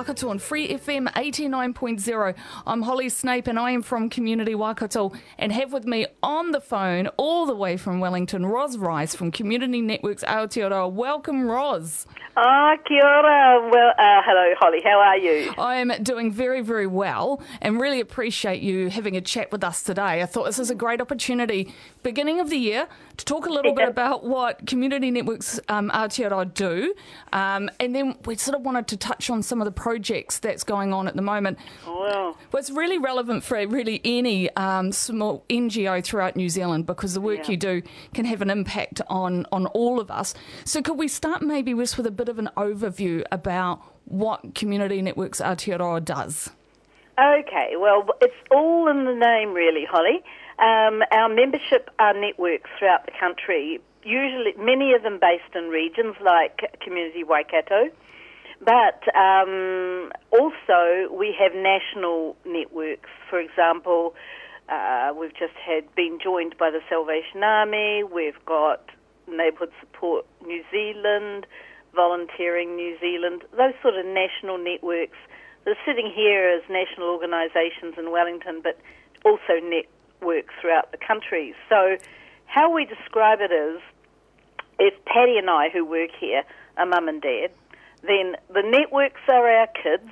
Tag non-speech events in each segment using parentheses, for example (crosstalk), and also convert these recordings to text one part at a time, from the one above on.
Waikato on Free FM 89.0. I'm Holly Snape and I am from Community Waikato and have with me on the phone all the way from Wellington, Ros Rice from Community Networks Aotearoa. Welcome, Ros. Ah, kia ora. Well, uh, hello, Holly. How are you? I am doing very, very well and really appreciate you having a chat with us today. I thought this is a great opportunity, beginning of the year, to talk a little bit about what Community Networks um, Aotearoa do. Um, and then we sort of wanted to touch on some of the projects that's going on at the moment. Well, well it's really relevant for really any um, small NGO throughout New Zealand because the work yeah. you do can have an impact on, on all of us. So could we start maybe with, with a bit of an overview about what Community Networks Aotearoa does? Okay, well, it's all in the name, really, Holly. Um, our membership are networks throughout the country, usually many of them based in regions like Community Waikato. But um, also, we have national networks. For example, uh, we've just had been joined by the Salvation Army. We've got Neighbourhood Support New Zealand, Volunteering New Zealand. Those sort of national networks. They're sitting here as national organisations in Wellington, but also networks throughout the country. So, how we describe it is, if Patty and I, who work here, are mum and dad, then the networks are our kids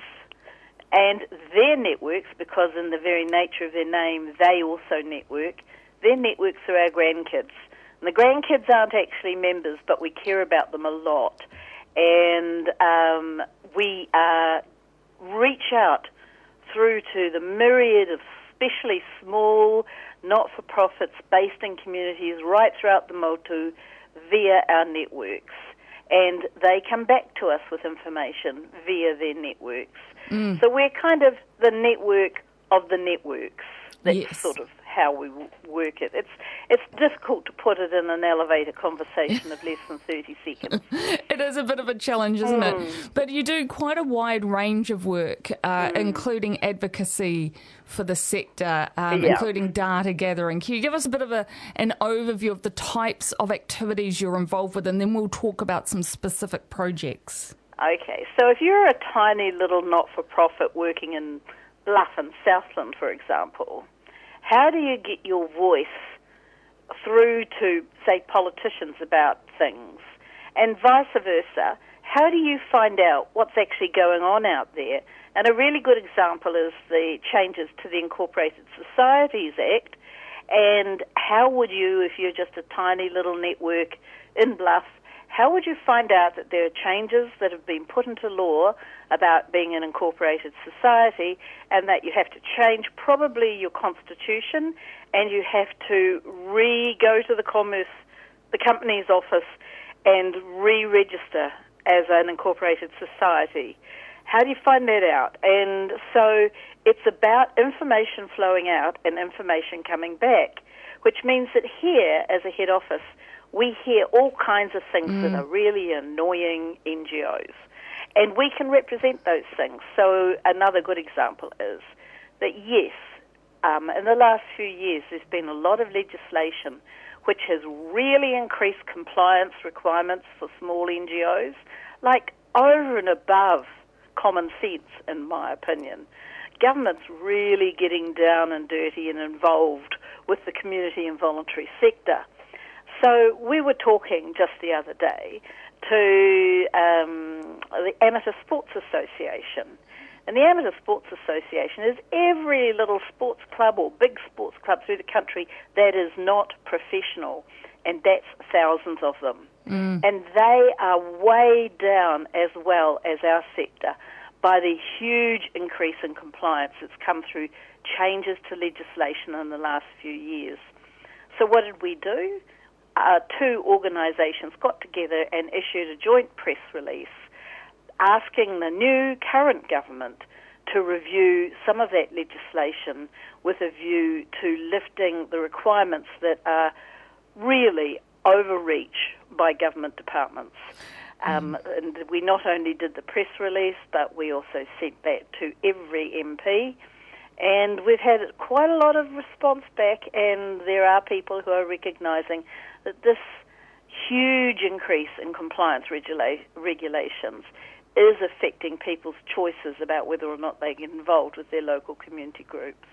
and their networks, because in the very nature of their name, they also network, their networks are our grandkids. And the grandkids aren't actually members, but we care about them a lot. And um, we uh, reach out through to the myriad of especially small not-for-profits based in communities right throughout the Motu via our networks and they come back to us with information via their networks. Mm. So we're kind of the network of the networks. That's yes. sort of how we work it. It's it's difficult to put it in an elevator conversation of less than 30 seconds. (laughs) it is a bit of a challenge, isn't mm. it? But you do quite a wide range of work, uh, mm. including advocacy for the sector, um, yeah. including data gathering. Can you give us a bit of a, an overview of the types of activities you're involved with, and then we'll talk about some specific projects? Okay, so if you're a tiny little not for profit working in Bluff and Southland, for example, how do you get your voice through to, say, politicians about things? And vice versa, how do you find out what's actually going on out there? And a really good example is the changes to the Incorporated Societies Act. And how would you, if you're just a tiny little network in Bluff, how would you find out that there are changes that have been put into law about being an incorporated society and that you have to change probably your constitution and you have to re go to the commerce, the company's office and re-register as an incorporated society? How do you find that out? And so it's about information flowing out and information coming back, which means that here, as a head office, we hear all kinds of things mm. that are really annoying NGOs. And we can represent those things. So another good example is that yes, um, in the last few years there's been a lot of legislation which has really increased compliance requirements for small NGOs, like over and above common sense, in my opinion. Government's really getting down and dirty and involved with the community and voluntary sector. So we were talking just the other day to um, the Amateur Sports Association. And the Amateur Sports Association is every little sports club or big sports club through the country that is not professional, and that's thousands of them. Mm. And they are way down as well as our sector by the huge increase in compliance that's come through changes to legislation in the last few years. So, what did we do? Uh, two organisations got together and issued a joint press release asking the new current government to review some of that legislation with a view to lifting the requirements that are really overreach by government departments. Um, mm. and we not only did the press release, but we also sent that to every MP. And we've had quite a lot of response back, and there are people who are recognising that this huge increase in compliance regula- regulations is affecting people's choices about whether or not they get involved with their local community groups.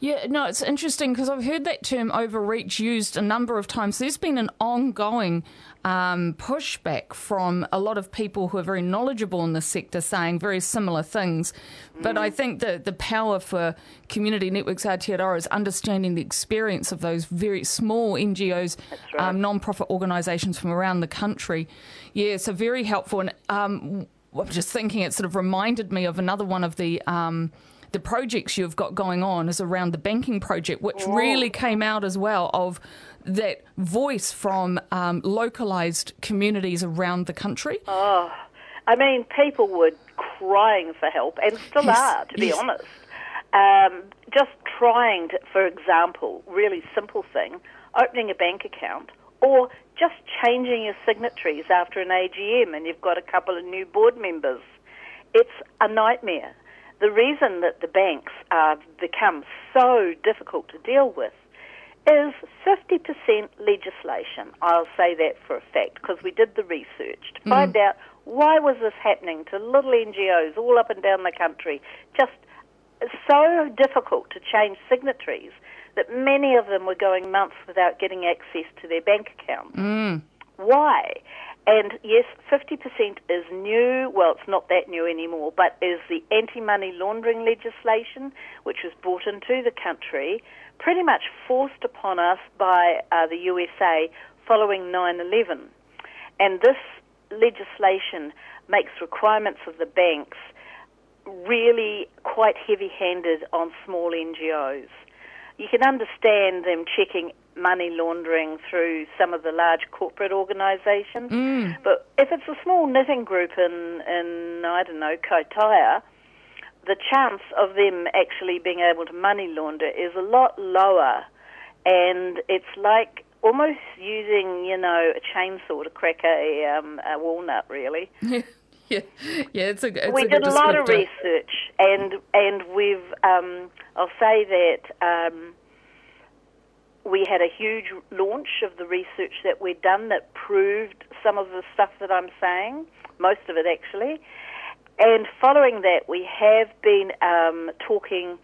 Yeah, no, it's interesting because I've heard that term overreach used a number of times. There's been an ongoing um, pushback from a lot of people who are very knowledgeable in the sector saying very similar things. Mm. But I think that the power for Community Networks Aotearoa is understanding the experience of those very small NGOs, right. um, non profit organisations from around the country. Yeah, so very helpful. And um, I'm just thinking it sort of reminded me of another one of the. Um, the projects you've got going on is around the banking project, which oh. really came out as well of that voice from um, localised communities around the country. Oh, I mean, people were crying for help and still yes. are, to be yes. honest. Um, just trying to, for example, really simple thing, opening a bank account or just changing your signatories after an AGM and you've got a couple of new board members. It's a nightmare. The reason that the banks have become so difficult to deal with is 50% legislation. I'll say that for a fact because we did the research to find mm. out why was this happening to little NGOs all up and down the country. Just so difficult to change signatories that many of them were going months without getting access to their bank account. Mm. Why? And yes, 50% is new. Well, it's not that new anymore, but is the anti money laundering legislation, which was brought into the country, pretty much forced upon us by uh, the USA following 9 11. And this legislation makes requirements of the banks really quite heavy handed on small NGOs. You can understand them checking money laundering through some of the large corporate organisations. Mm. But if it's a small knitting group in, in I don't know, Kaitaia, the chance of them actually being able to money launder is a lot lower. And it's like almost using, you know, a chainsaw to crack a, um, a walnut, really. (laughs) yeah, yeah, it's a. It's we a did a lot of research, and and we've. Um, I'll say that um, we had a huge launch of the research that we'd done that proved some of the stuff that I'm saying, most of it actually. And following that, we have been um, talking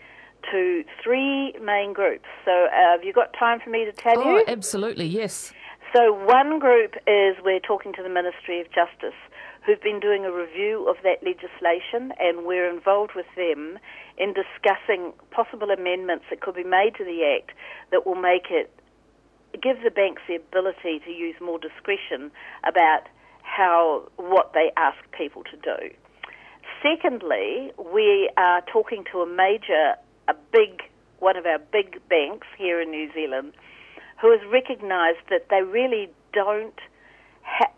to three main groups. So, uh, have you got time for me to tell oh, you? absolutely, yes. So, one group is we're talking to the Ministry of Justice, who've been doing a review of that legislation, and we're involved with them in discussing possible amendments that could be made to the Act that will make it give the banks the ability to use more discretion about how what they ask people to do. Secondly, we are talking to a major, a big, one of our big banks here in New Zealand, who has recognised that they really don't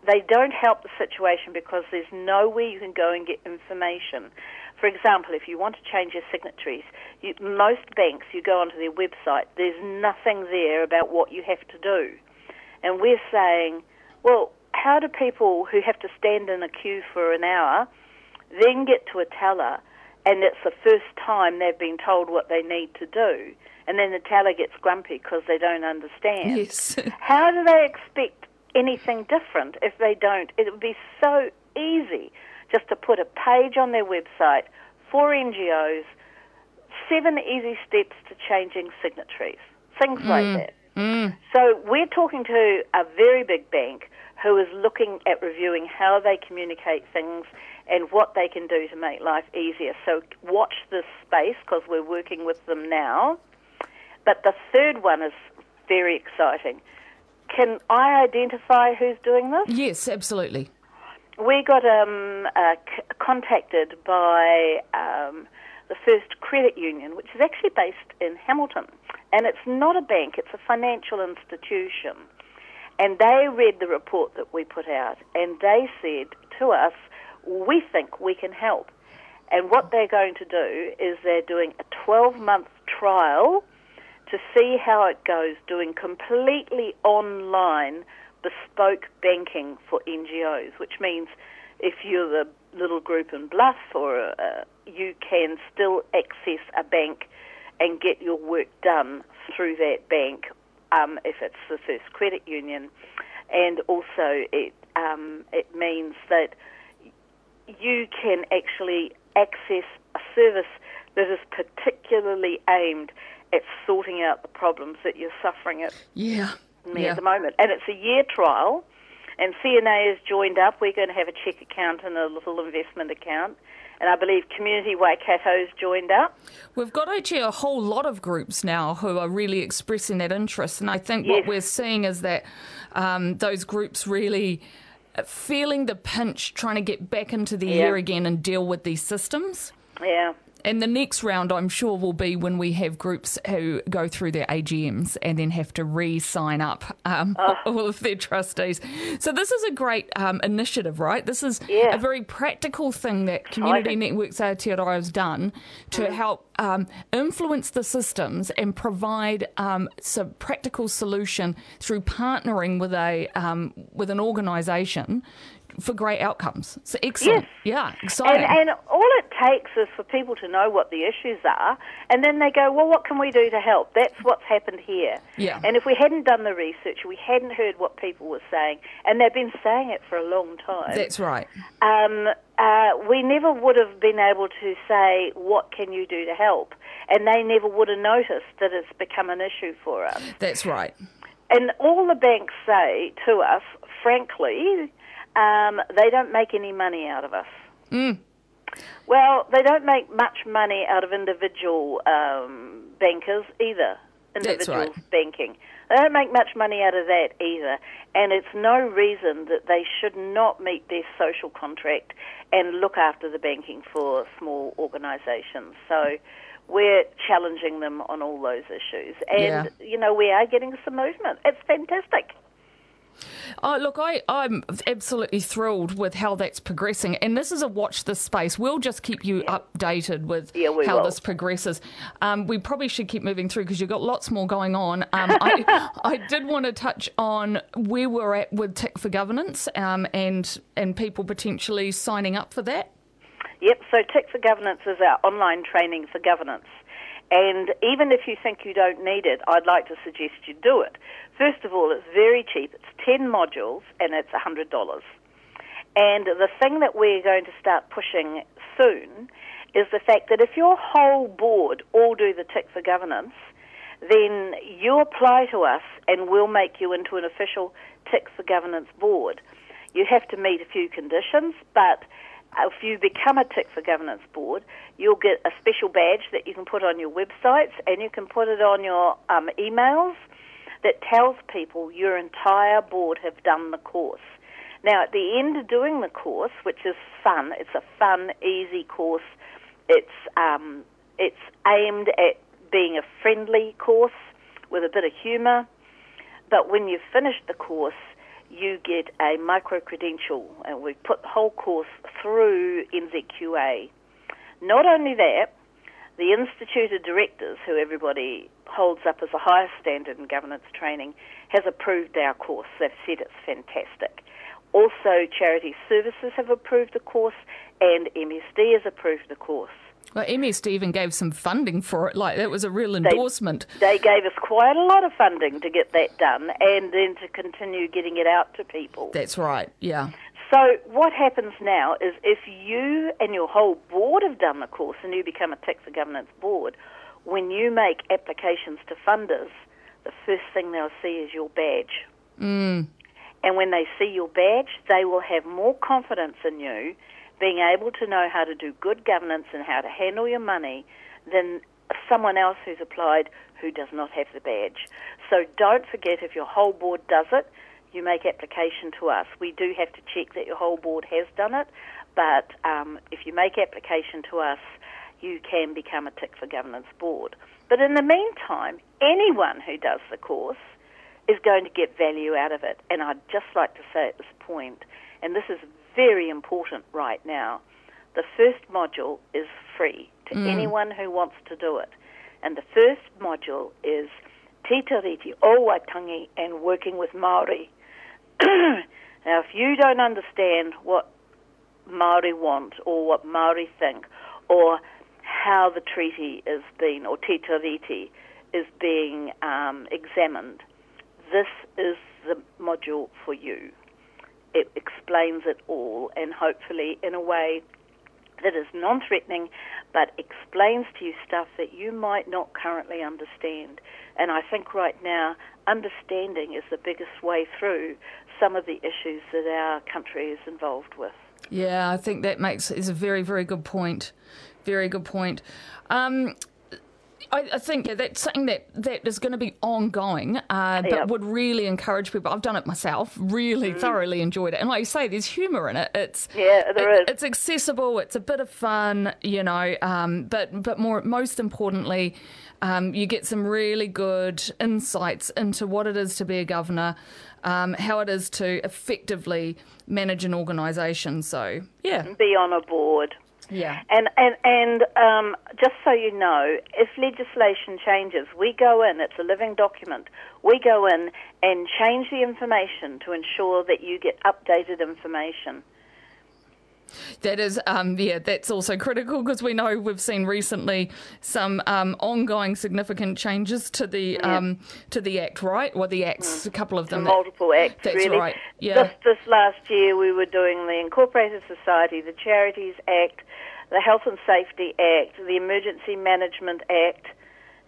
they don't help the situation because there's nowhere you can go and get information. For example, if you want to change your signatories, you, most banks, you go onto their website, there's nothing there about what you have to do. And we're saying, well, how do people who have to stand in a queue for an hour then get to a teller and it's the first time they've been told what they need to do? And then the teller gets grumpy because they don't understand. Yes. (laughs) how do they expect anything different if they don't? It would be so easy just to put a page on their website for NGOs, seven easy steps to changing signatories, things mm. like that. Mm. So we're talking to a very big bank who is looking at reviewing how they communicate things and what they can do to make life easier. So watch this space because we're working with them now. But the third one is very exciting. Can I identify who's doing this? Yes, absolutely we got um, uh, c- contacted by um, the First Credit Union, which is actually based in Hamilton. And it's not a bank, it's a financial institution. And they read the report that we put out, and they said to us, we think we can help. And what they're going to do is they're doing a 12 month trial to see how it goes, doing completely online bespoke banking for NGOs, which means if you're the little group in Bluff or uh, you can still access a bank and get your work done through that bank um, if it's the First Credit Union. And also, it, um, it means that you can actually access a service that is particularly aimed at sorting out the problems that you're suffering at, yeah. Me yeah. at the moment. And it's a year trial, and CNA has joined up. We're going to have a check account and a little investment account. And I believe Community Waikato's joined up. We've got actually a whole lot of groups now who are really expressing that interest. And I think Yes. what we're seeing is that um, those groups really feeling the pinch, trying to get back into the Yeah. air again and deal with these systems. Yeah. And the next round, I'm sure, will be when we have groups who go through their AGMs and then have to re sign up um, (laughs) all of their trustees. So, this is a great um, initiative, right? This is Yeah. a very practical thing that Community. Networks Aotearoa has done to help um, influence the systems and provide um, some practical solution through partnering with, a, um, with an organisation for great outcomes. So, excellent. Yeah, exciting. And, and all it takes is for people to know what the issues are, and then they go, well, what can we do to help? That's what's happened here. Yeah. And if we hadn't done the research, we hadn't heard what people were saying, and they've been saying it for a long time, That's right. um, uh, we never would have been able to say, what can you do to help? And they never would have noticed that it's become an issue for us. That's right. And all the banks say to us, frankly, um, they don't make any money out of us. Well, they don't make much money out of individual um, bankers either. That's Individuals right. banking. They don't make much money out of that either. And it's no reason that they should not meet their social contract and look after the banking for small organisations. So we're challenging them on all those issues. And, you know, we are getting some movement. It's fantastic. Oh, look, I, I'm absolutely thrilled with how that's progressing. And this is a watch this space. We'll just keep you updated with Yeah, how will. this progresses. Um, we probably should keep moving through because you've got lots more going on. (laughs) Um, I, I did want to touch on where we're at with Tick for Governance um, and, and people potentially signing up for that. Yep, so Tick for Governance is our online training for governance. And even if you think you don't need it, I'd like to suggest you do it. First of all, it's very cheap. It's 10 modules and it's $100. And the thing that we're going to start pushing soon is the fact that if your whole board all do the Tick for Governance, then you apply to us and we'll make you into an official Tick for Governance board. You have to meet a few conditions, but if you become a Tick for Governance board, you'll get a special badge that you can put on your websites and you can put it on your um, emails that tells people your entire board have done the course. Now, at the end of doing the course, which is fun, it's a fun, easy course. It's um, it's aimed at being a friendly course with a bit of humour. But when you've finished the course, you get a micro credential, and we put the whole course through NZQA. Not only that, the Institute of Directors, who everybody holds up as a highest standard in governance training, has approved our course. They've said it's fantastic. Also, Charity Services have approved the course, and MSD has approved the course. Well, MSD even gave some funding for it. Like, that was a real endorsement. They gave us quite a lot of funding to get that done, and then to continue getting it out to people. That's right, yeah. So what happens now is if you and your whole board have done the course and you become a Tick for Governance board, when you make applications to funders, the first thing they'll see is your badge. Mm. And when they see your badge, they will have more confidence in you being able to know how to do good governance and how to handle your money than someone else who's applied who does not have the badge. So don't forget if your whole board does it, you make application to us. We do have to check that your whole board has done it, but um, if you make application to us, you can become a Tick for Governance board. But in the meantime, anyone who does the course is going to get value out of it. And I'd just like to say at this point, and this is very important right now. The first module is free to mm. anyone who wants to do it. And the first module is Te Tiriti o Waitangi and working with Maori. Now, if you don't understand what Maori want or what Maori think or how the treaty is being, or Te Tiriti, is being um, examined, this is the module for you. It explains it all and hopefully in a way that is non threatening but explains to you stuff that you might not currently understand. And I think right now, understanding is the biggest way through some of the issues that our country is involved with. Yeah, I think that makes is a very, very good point. Very good point. Um, I, I, think yeah, that's something that, that is going to be ongoing, uh, but yep. would really encourage people. I've done it myself, really mm. thoroughly enjoyed it. And like you say, there's humour in it. It's yeah, there it, is. It's accessible. It's a bit of fun, you know. Um, but but more most importantly, um, you get some really good insights into what it is to be a governor, um, how it is to effectively manage an organisation. So yeah, be on a board. Yeah. And and and um, just so you know, if legislation changes, we go in. It's a living document. We go in and change the information to ensure that you get updated information. That is, um, yeah, that's also critical because we know we've seen recently some um, ongoing significant changes to the yeah. um, to the act, right? Well, the acts, mm. a couple of them. The multiple that, acts, that's really. right. Yeah. This, this last year, we were doing the Incorporated Society, the Charities Act, the Health and Safety Act, the Emergency Management Act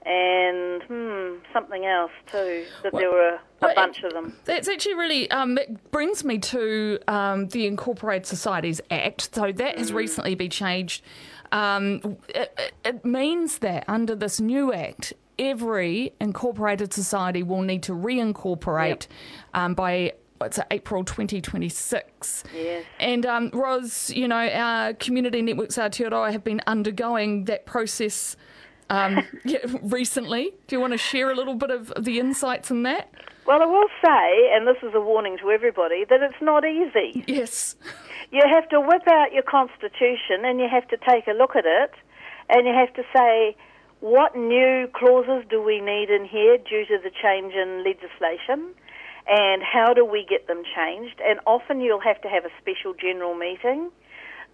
and hmm, something else too. That well, there were a well, bunch of them. That's actually really um, it brings me to um, the Incorporated Societies Act. So that has mm. recently been changed. Um, it, it means that under this new act, every incorporated society will need to reincorporate yep. um, by it's April 2026. Yes. And um, Ros, you know, our community networks Aotearoa have been undergoing that process um, (laughs) yeah, recently. Do you want to share a little bit of the insights in that? Well, I will say, and this is a warning to everybody, that it's not easy. Yes. You have to whip out your constitution and you have to take a look at it and you have to say, what new clauses do we need in here due to the change in legislation? And how do we get them changed? And often you'll have to have a special general meeting,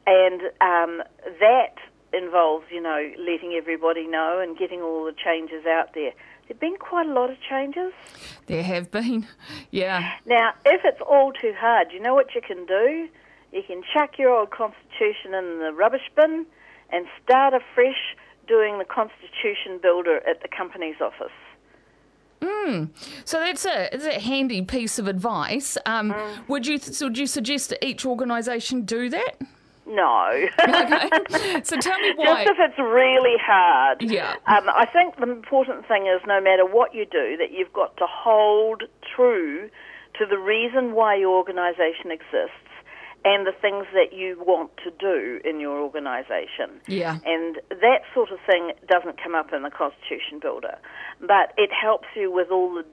and um, that involves, you know, letting everybody know and getting all the changes out there. There've been quite a lot of changes. There have been, (laughs) yeah. Now, if it's all too hard, you know what you can do? You can chuck your old constitution in the rubbish bin and start afresh doing the constitution builder at the company's office. Mm. So that's a, it's a handy piece of advice. Um, mm. Would you would you suggest that each organisation do that? No. (laughs) okay. So tell me (laughs) why. Just if it's really hard. Yeah. Um, I think the important thing is no matter what you do, that you've got to hold true to the reason why your organisation exists and the things that you want to do in your organisation. Yeah. And that sort of thing doesn't come up in the Constitution Builder, but it helps you with all the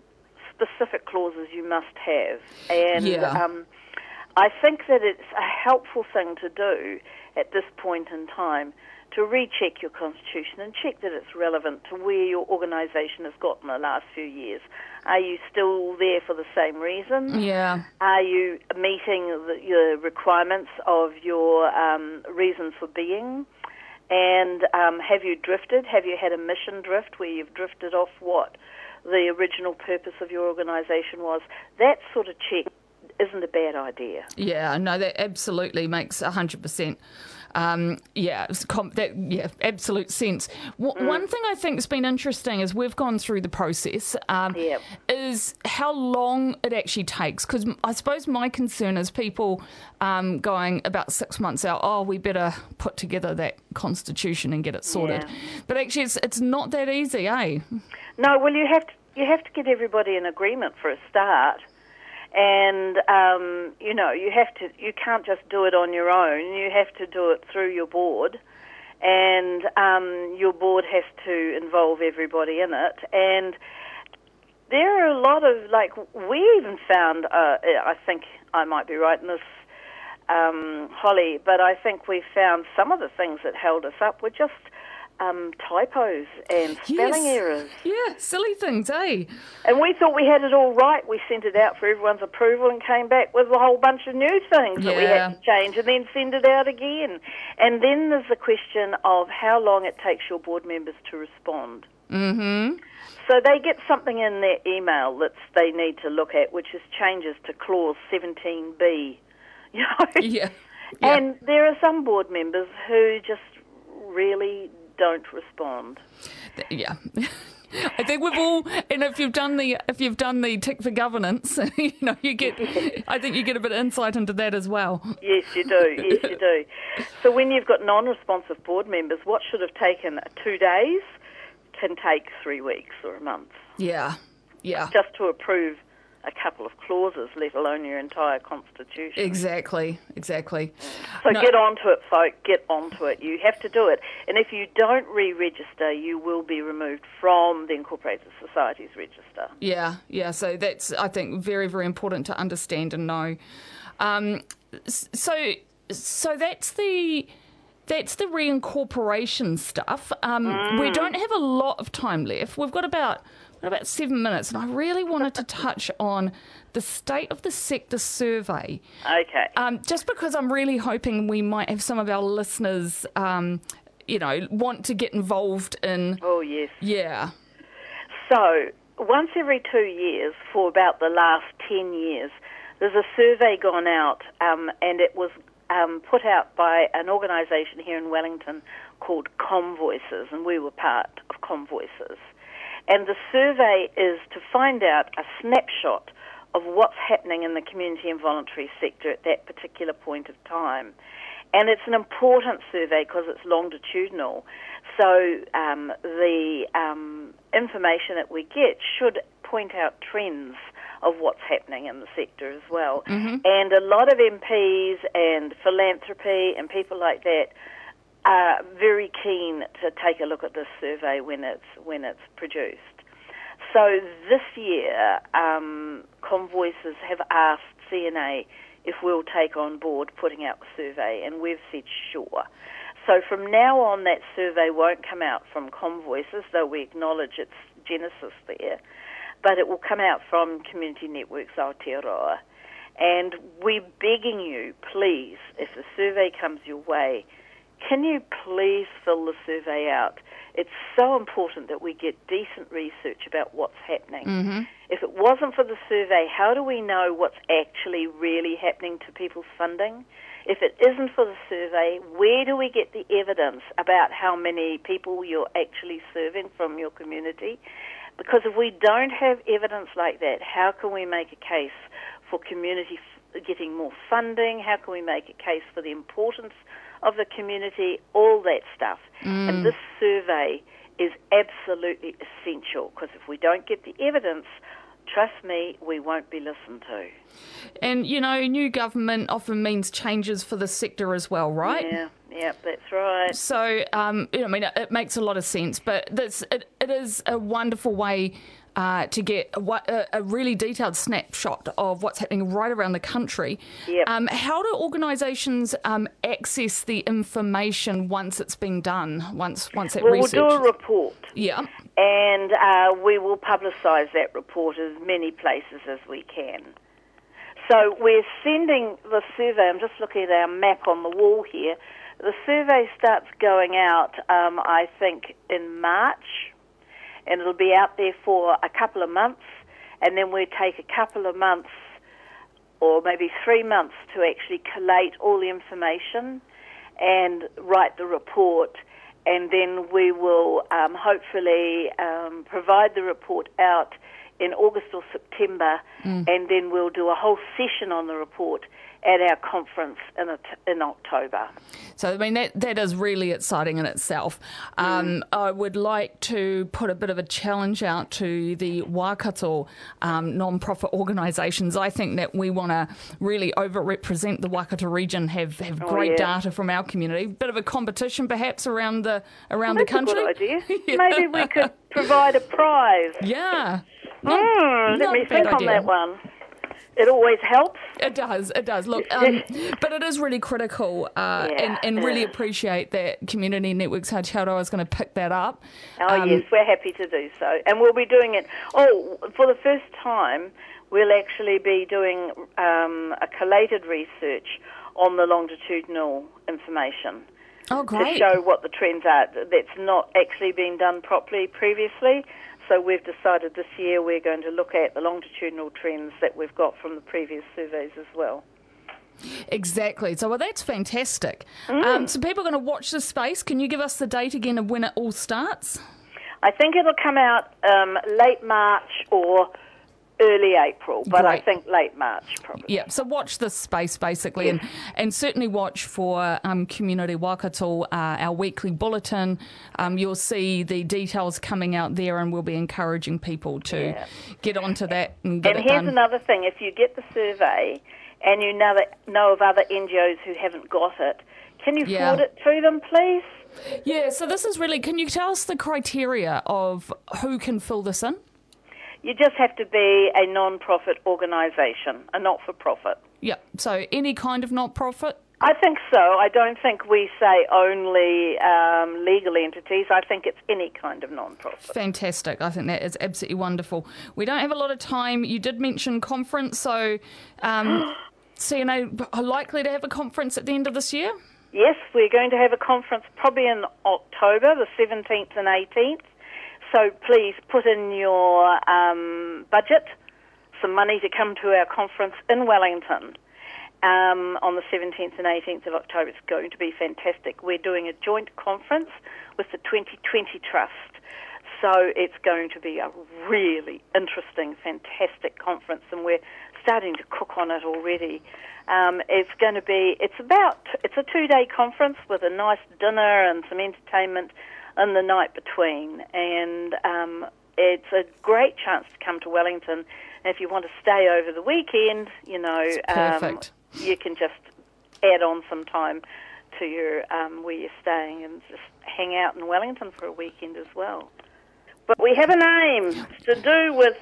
specific clauses you must have. And yeah. um, I think that it's a helpful thing to do at this point in time to recheck your constitution and check that it's relevant to where your organisation has got in the last few years. Are you still there for the same reason? Yeah. Are you meeting the, your requirements of your um, reasons for being? And um, have you drifted? Have you had a mission drift where you've drifted off what the original purpose of your organisation was? That sort of check isn't a bad idea. Yeah, no, that absolutely makes 100%. Um, yeah, that, yeah, absolute sense. W- mm. One thing I think has been interesting as we've gone through the process um, yep. is how long it actually takes. Because I suppose my concern is people um, going about six months out. Oh, we better put together that constitution and get it sorted. Yeah. But actually, it's it's not that easy, eh? No. Well, you have to you have to get everybody in agreement for a start and um, you know you have to you can't just do it on your own. You have to do it through your board, and um, your board has to involve everybody in it. And there are a lot of like we even found. Uh, I think I might be right in this. um, Holly, but I think we found some of the things that held us up were just um, typos and spelling yes. errors. Yeah, silly things, eh? And we thought we had it all right. We sent it out for everyone's approval and came back with a whole bunch of new things that we had to change and then send it out again. And then there's the question of how long it takes your board members to respond. Mm-hmm. So they get something in their email that they need to look at, which is changes to clause 17b. (laughs) You know? Yeah. yeah. And there are some board members who just really don't respond. Yeah. (laughs) I think we've all, and if you've done the if you've done the tick for governance, (laughs) you know you get. I think you get a bit of insight into that as well. Yes, you do. Yes, you do. So when you've got non-responsive board members, what should have taken two days can take three weeks or a month Yeah, yeah, just to approve a couple of clauses, let alone your entire constitution. exactly, exactly. So No. get onto it, folk. Get onto it. You have to do it. And if you don't re-register, you will be removed from the Incorporated Societies Register. Yeah, yeah. So that's I think very very important to understand and know. Um, so so that's the. That's the reincorporation stuff. Um, We don't have a lot of time left. We've got about about seven minutes, and I really wanted to touch (laughs) on the state of the sector survey. Okay. Um, just because I'm really hoping we might have some of our listeners, um, you know, want to get involved in. oh yes. Yeah, So, once every two years, for about the last 10 years, there's a survey gone out, um, and it was um, put out by an organisation here in Wellington called Comvoices, and we were part of Comvoices. And the survey is to find out a snapshot of what's happening in the community and voluntary sector at that particular point of time. And it's an important survey because it's longitudinal. So um, the um, information that we get should point out trends of what's happening in the sector as well. And a lot of MPs and philanthropy and people like that are very keen to take a look at this survey when it's when it's produced. So this year, um, Comvoices have asked CNA if we'll take on board putting out the survey, and we've said sure. So from now on, that survey won't come out from Comvoices, though we acknowledge its genesis there, but it will come out from Community Networks Aotearoa. And we're begging you, please, if the survey comes your way, can you please fill the survey out? It's so important that we get decent research about what's happening. Mm-hmm. If it wasn't for the survey, how do we know what's actually really happening to people's funding? If it isn't for the survey, where do we get the evidence about how many people you're actually serving from your community? Because if we don't have evidence like that, how can we make a case for community f- getting more funding? How can we make a case for the importance of the community? All that stuff. And this survey is absolutely essential because if we don't get the evidence, trust me, we won't be listened to. and you know, new government often means changes for the sector as well, right? Yeah, yeah, that's right. So, um, you know, I mean, it, it makes a lot of sense, but this, it, it is a wonderful way uh, to get a, a, a really detailed snapshot of what's happening right around the country. Yep. Um, how do organisations um, access the information once it's been done? Once once that Well, we'll do a report. yeah. and uh, we will publicise that report as many places as we can. So we're sending the survey. I'm just looking at our map on the wall here. The survey starts going out, um, I think, in March, and it'll be out there for a couple of months, and then we take a couple of months or maybe three months to actually collate all the information and write the report. And then we will um, hopefully um, provide the report out in August or September, and then we'll do a whole session on the report at our conference in, in October. So, I mean, that, that is really exciting in itself. Um, I would like to put a bit of a challenge out to the Waikato um, non-profit organisations. I think that we want to really overrepresent the Waikato region, have, have great yeah. data from our community. A bit of a competition perhaps around the around That's the country. a good idea. (laughs) Yeah. Maybe we could provide a prize. (laughs) Yeah. Mm, let me think on that one. It always helps. It does. It does. Look, um, (laughs) but it is really critical, uh, yeah, and, and really appreciate that Community Networks Aotearoa is going to pick that up. Oh um, yes, we're happy to do so, and we'll be doing it. Oh, for the first time, we'll actually be doing um, a collated research on the longitudinal information. Oh, great. To show what the trends are. That's not actually been done properly previously. So we've decided this year we're going to look at the longitudinal trends that we've got from the previous surveys as well. Exactly. So, well, that's fantastic. Mm. Um, so, people are going to watch this space. Can you give us the date again of when it all starts? I think it'll come out um, late March or early April, but Great. I think late March probably. Yeah, so watch this space basically, and, and certainly watch for um, Community Waikato, uh, our weekly bulletin. Um, you'll see the details coming out there, and we'll be encouraging people to yeah. get onto that and get and it here's another thing: if you get the survey and you know, that, know of other NGOs who haven't got it, can you yeah. forward it to them, please? Yeah, so this is really. Can you tell us the criteria of who can fill this in? You just have to be a non-profit organisation, a not-for-profit. Yeah. So any kind of not-profit. I think so. I don't think we say only um, legal entities. I think it's any kind of non-profit. Fantastic. I think that is absolutely wonderful. We don't have a lot of time. You did mention conference, so um, (gasps) CNA are likely to have a conference at the end of this year. Yes, we're going to have a conference probably in October, the 17th and 18th. So please put in your um, budget some money to come to our conference in Wellington um, on the 17th and 18th of October. It's going to be fantastic. We're doing a joint conference with the 2020 Trust. So it's going to be a really interesting, fantastic conference, and we're starting to cook on it already. Um, it's going to be, it's about, it's a two day conference with a nice dinner and some entertainment in the night between. And um, it's a great chance to come to Wellington. And if you want to stay over the weekend, you know, um, you can just add on some time to your um, where you're staying and just hang out in Wellington for a weekend as well. But we have a name to do with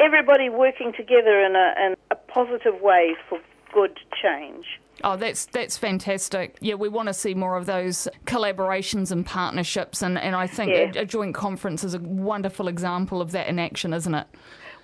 everybody working together in a, in a positive way for good change. Oh, that's that's fantastic. Yeah, we want to see more of those collaborations and partnerships, and, and I think yeah. a, a joint conference is a wonderful example of that in action, isn't it?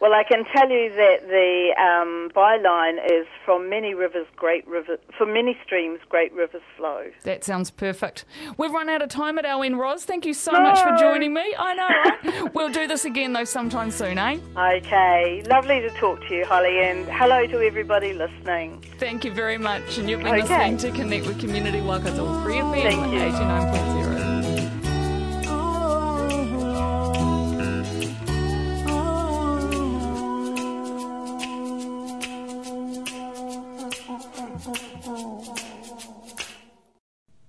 Well, I can tell you that the um, byline is from many rivers, great rivers, from many streams, great rivers flow. That sounds perfect. We've run out of time at our end, Ros. Thank you so no. much for joining me. I know, right? (laughs) we'll do this again, though, sometime soon, eh? Okay. Lovely to talk to you, Holly, and hello to everybody listening. Thank you very much. And you've been okay. listening to Connect with Community Waikato, Free FM 89.0.